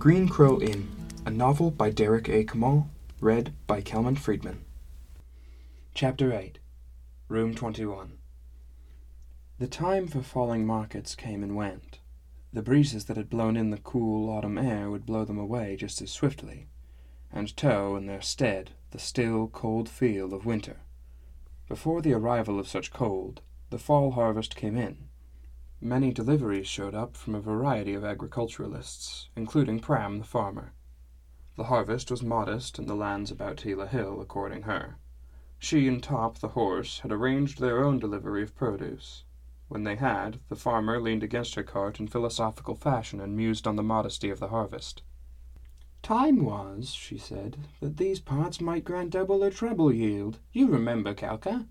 Green Crow Inn, a novel by Derek A. Kamal, read by Kelman Friedman. Chapter 8 Room 21 The time for falling markets came and went. The breezes that had blown in the cool autumn air would blow them away just as swiftly, and tow in their stead the still, cold feel of winter. Before the arrival of such cold, the fall harvest came in. Many deliveries showed up from a variety of agriculturalists, including Pram the farmer. The harvest was modest in the lands about Tila Hill, according her. She and Top the horse had arranged their own delivery of produce. When they had, the farmer leaned against her cart in philosophical fashion and mused on the modesty of the harvest. Time was, she said, that these parts might grant double or treble yield. You remember, Calca?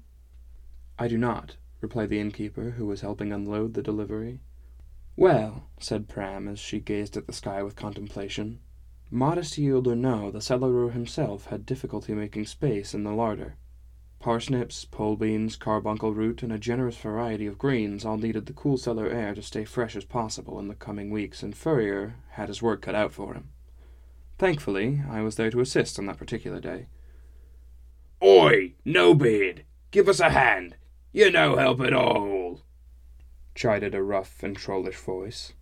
I do not, replied the innkeeper, who was helping unload the delivery. Well, said Pram as she gazed at the sky with contemplation, modest yield or no, the cellarer himself had difficulty making space in the larder. Parsnips, pole beans, carbuncle root, and a generous variety of greens all needed the cool cellar air to stay fresh as possible in the coming weeks, and Furrier had his work cut out for him. Thankfully, I was there to assist on that particular day. Oi, no beard, give us a hand. You're no help at all, chided a rough and trollish voice.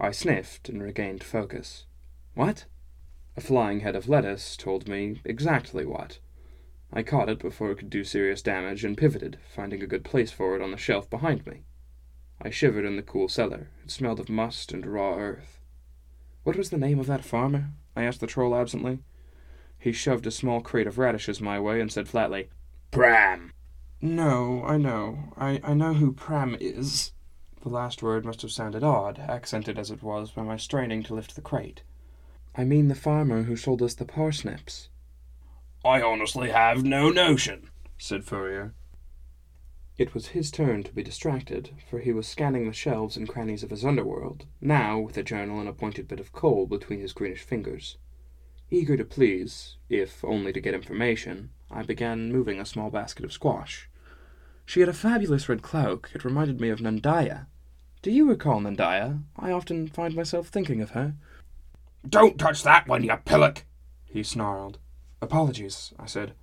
I sniffed and regained focus. What? A flying head of lettuce told me exactly what. I caught it before it could do serious damage and pivoted, finding a good place for it on the shelf behind me. I shivered in the cool cellar. It smelled of must and raw earth. What was the name of that farmer? I asked the troll absently. He shoved a small crate of radishes my way and said flatly, Pram. No, I know. I, I know who Pram is. The last word must have sounded odd, accented as it was by my straining to lift the crate. I mean the farmer who sold us the parsnips. I honestly have no notion, said Furrier. It was his turn to be distracted, for he was scanning the shelves and crannies of his underworld, now with a journal and a pointed bit of coal between his greenish fingers. Eager to please, if only to get information, I began moving a small basket of squash. She had a fabulous red cloak. It reminded me of Nandaya. Do you recall Nandaya? I often find myself thinking of her. Don't touch that one, you pillock! he snarled. Apologies, I said.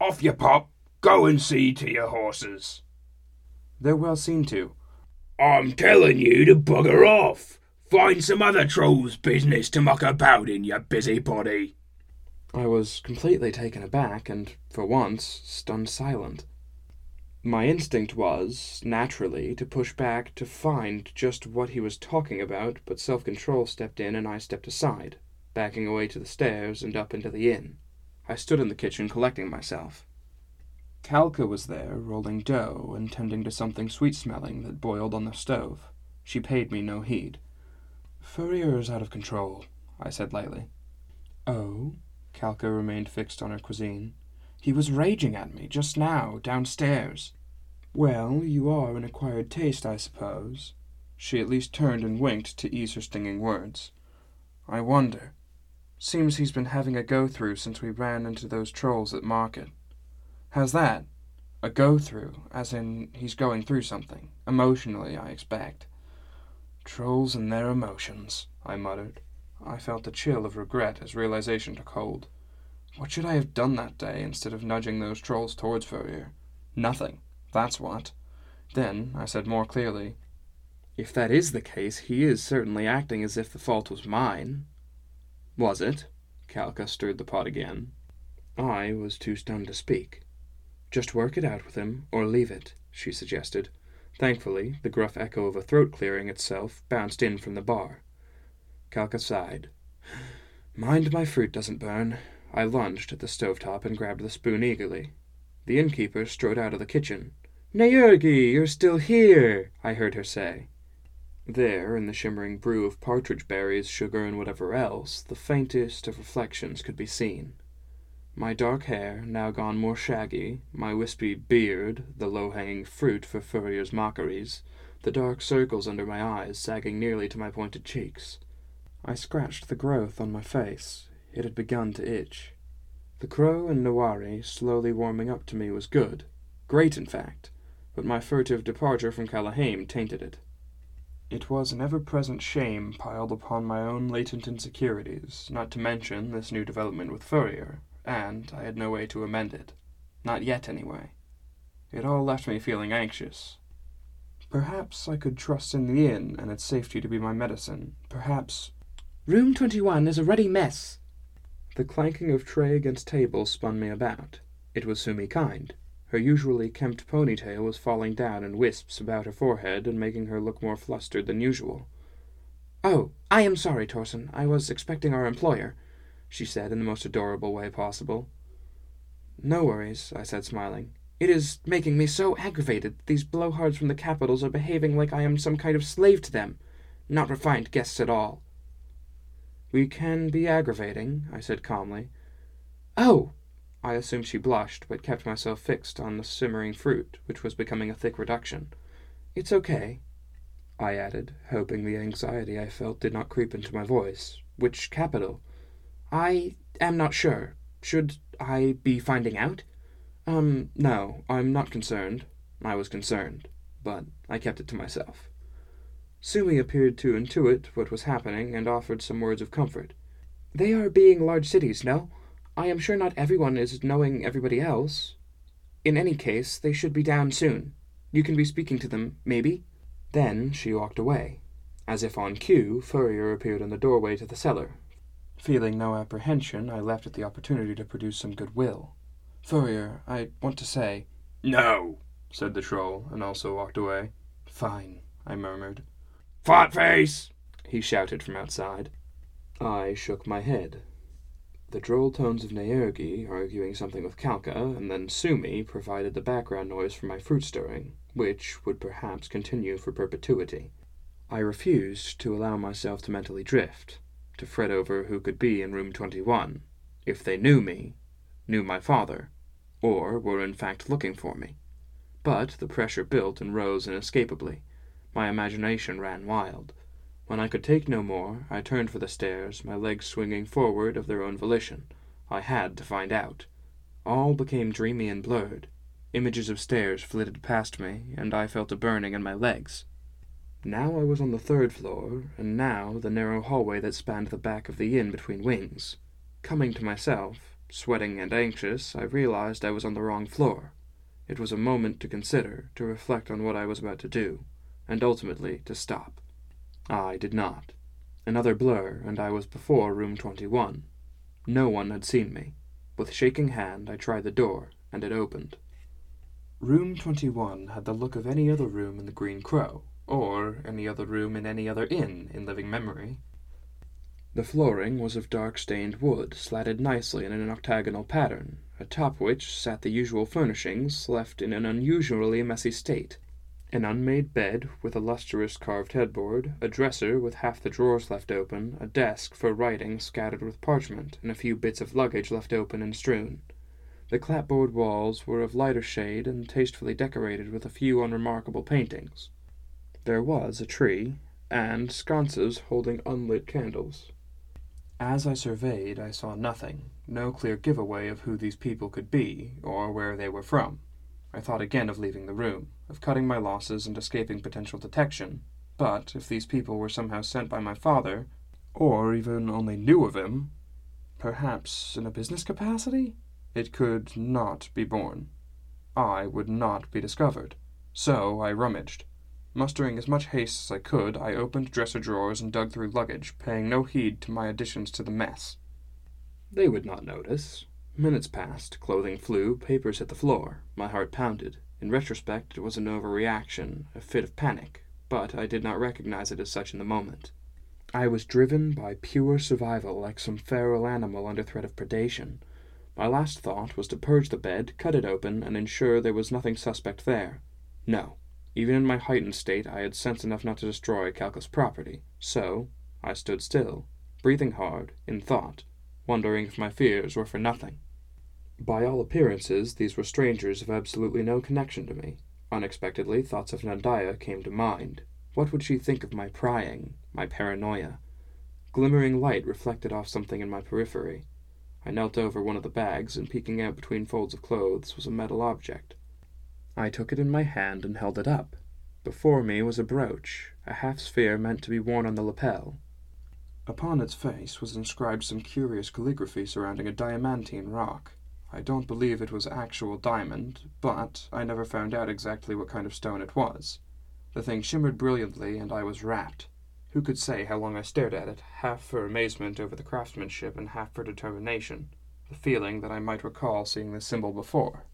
Off you pop. Go and see to your horses. They're well seen to. I'm telling you to bugger off. Find some other troll's business to muck about in, you busybody. I was completely taken aback and, for once, stunned silent. My instinct was, naturally, to push back to find just what he was talking about, but self control stepped in and I stepped aside, backing away to the stairs and up into the inn. I stood in the kitchen collecting myself. Calca was there, rolling dough and tending to something sweet smelling that boiled on the stove. She paid me no heed. Furrier's out of control, I said lightly. Oh? Calca remained fixed on her cuisine. He was raging at me just now, downstairs. Well, you are an acquired taste, I suppose. She at least turned and winked to ease her stinging words. I wonder. Seems he's been having a go through since we ran into those trolls at market. How's that? A go through, as in he's going through something. Emotionally, I expect. Trolls and their emotions, I muttered. I felt a chill of regret as realization took hold. What should I have done that day instead of nudging those trolls towards Furrier? Nothing. That's what. Then I said more clearly, If that is the case, he is certainly acting as if the fault was mine. Was it? Calca stirred the pot again. I was too stunned to speak. Just work it out with him, or leave it, she suggested. Thankfully, the gruff echo of a throat clearing itself bounced in from the bar. Calca sighed. Mind my fruit doesn't burn. I lunged at the stove top and grabbed the spoon eagerly. The innkeeper strode out of the kitchen. Naergi, you're still here, I heard her say. There, in the shimmering brew of partridge berries, sugar, and whatever else, the faintest of reflections could be seen. My dark hair, now gone more shaggy, my wispy beard, the low-hanging fruit for Furrier's mockeries, the dark circles under my eyes sagging nearly to my pointed cheeks. I scratched the growth on my face. It had begun to itch. The crow and Nawari slowly warming up to me was good, great in fact, but my furtive departure from Callahame tainted it. It was an ever present shame piled upon my own latent insecurities, not to mention this new development with Furrier, and I had no way to amend it. Not yet, anyway. It all left me feeling anxious. Perhaps I could trust in the inn and its safety to be my medicine. Perhaps. Room 21 is a ruddy mess. The clanking of tray against table spun me about. It was Sumi Kind. Her usually kempt ponytail was falling down in wisps about her forehead and making her look more flustered than usual. Oh, I am sorry, Torsen. I was expecting our employer, she said in the most adorable way possible. No worries, I said, smiling. It is making me so aggravated. That these blowhards from the capitals are behaving like I am some kind of slave to them. Not refined guests at all. We can be aggravating, I said calmly. Oh, I assumed she blushed, but kept myself fixed on the simmering fruit, which was becoming a thick reduction. It's okay, I added, hoping the anxiety I felt did not creep into my voice. Which capital? I am not sure. Should I be finding out? Um, no, I'm not concerned. I was concerned, but I kept it to myself. Sumi appeared to intuit what was happening and offered some words of comfort. They are being large cities, no? I am sure not everyone is knowing everybody else. In any case, they should be down soon. You can be speaking to them, maybe? Then she walked away. As if on cue, Furrier appeared in the doorway to the cellar. Feeling no apprehension, I left at the opportunity to produce some goodwill. Furrier, I want to say. No, said the troll, and also walked away. Fine, I murmured. Fat face! he shouted from outside. I shook my head. The droll tones of Naergi arguing something with Calca, and then Sumi provided the background noise for my fruit stirring, which would perhaps continue for perpetuity. I refused to allow myself to mentally drift, to fret over who could be in room 21, if they knew me, knew my father, or were in fact looking for me. But the pressure built and rose inescapably. My imagination ran wild. When I could take no more, I turned for the stairs, my legs swinging forward of their own volition. I had to find out. All became dreamy and blurred. Images of stairs flitted past me, and I felt a burning in my legs. Now I was on the third floor, and now the narrow hallway that spanned the back of the inn between wings. Coming to myself, sweating and anxious, I realized I was on the wrong floor. It was a moment to consider, to reflect on what I was about to do, and ultimately to stop. I did not. Another blur, and I was before room 21. No one had seen me. With shaking hand, I tried the door, and it opened. Room 21 had the look of any other room in the Green Crow, or any other room in any other inn in living memory. The flooring was of dark stained wood, slatted nicely in an octagonal pattern, atop which sat the usual furnishings, left in an unusually messy state an unmade bed with a lustrous carved headboard, a dresser with half the drawers left open, a desk for writing scattered with parchment, and a few bits of luggage left open and strewn. The clapboard walls were of lighter shade and tastefully decorated with a few unremarkable paintings. There was a tree, and sconces holding unlit candles. As I surveyed, I saw nothing, no clear giveaway of who these people could be, or where they were from. I thought again of leaving the room, of cutting my losses and escaping potential detection. But if these people were somehow sent by my father, or even only knew of him, perhaps in a business capacity, it could not be borne. I would not be discovered. So I rummaged. Mustering as much haste as I could, I opened dresser drawers and dug through luggage, paying no heed to my additions to the mess. They would not notice. Minutes passed, clothing flew, papers hit the floor. My heart pounded. In retrospect, it was an overreaction, a fit of panic, but I did not recognize it as such in the moment. I was driven by pure survival like some feral animal under threat of predation. My last thought was to purge the bed, cut it open, and ensure there was nothing suspect there. No. Even in my heightened state, I had sense enough not to destroy Calca's property. So, I stood still, breathing hard, in thought, wondering if my fears were for nothing. By all appearances, these were strangers of absolutely no connection to me. Unexpectedly, thoughts of Nandaya came to mind. What would she think of my prying, my paranoia? Glimmering light reflected off something in my periphery. I knelt over one of the bags, and peeking out between folds of clothes was a metal object. I took it in my hand and held it up. Before me was a brooch, a half sphere meant to be worn on the lapel. Upon its face was inscribed some curious calligraphy surrounding a diamantine rock. I don't believe it was actual diamond, but I never found out exactly what kind of stone it was. The thing shimmered brilliantly, and I was rapt. Who could say how long I stared at it, half for amazement over the craftsmanship and half for determination, the feeling that I might recall seeing this symbol before.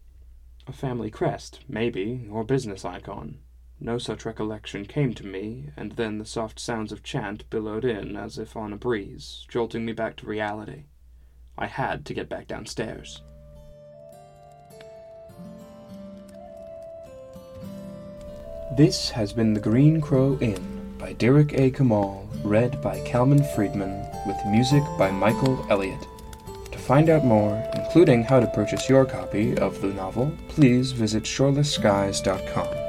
A family crest, maybe, or business icon. No such recollection came to me, and then the soft sounds of chant billowed in as if on a breeze, jolting me back to reality. I had to get back downstairs. This has been The Green Crow Inn by Derek A. Kamal, read by Kalman Friedman, with music by Michael Elliott. To find out more, including how to purchase your copy of the novel, please visit shorelessskies.com.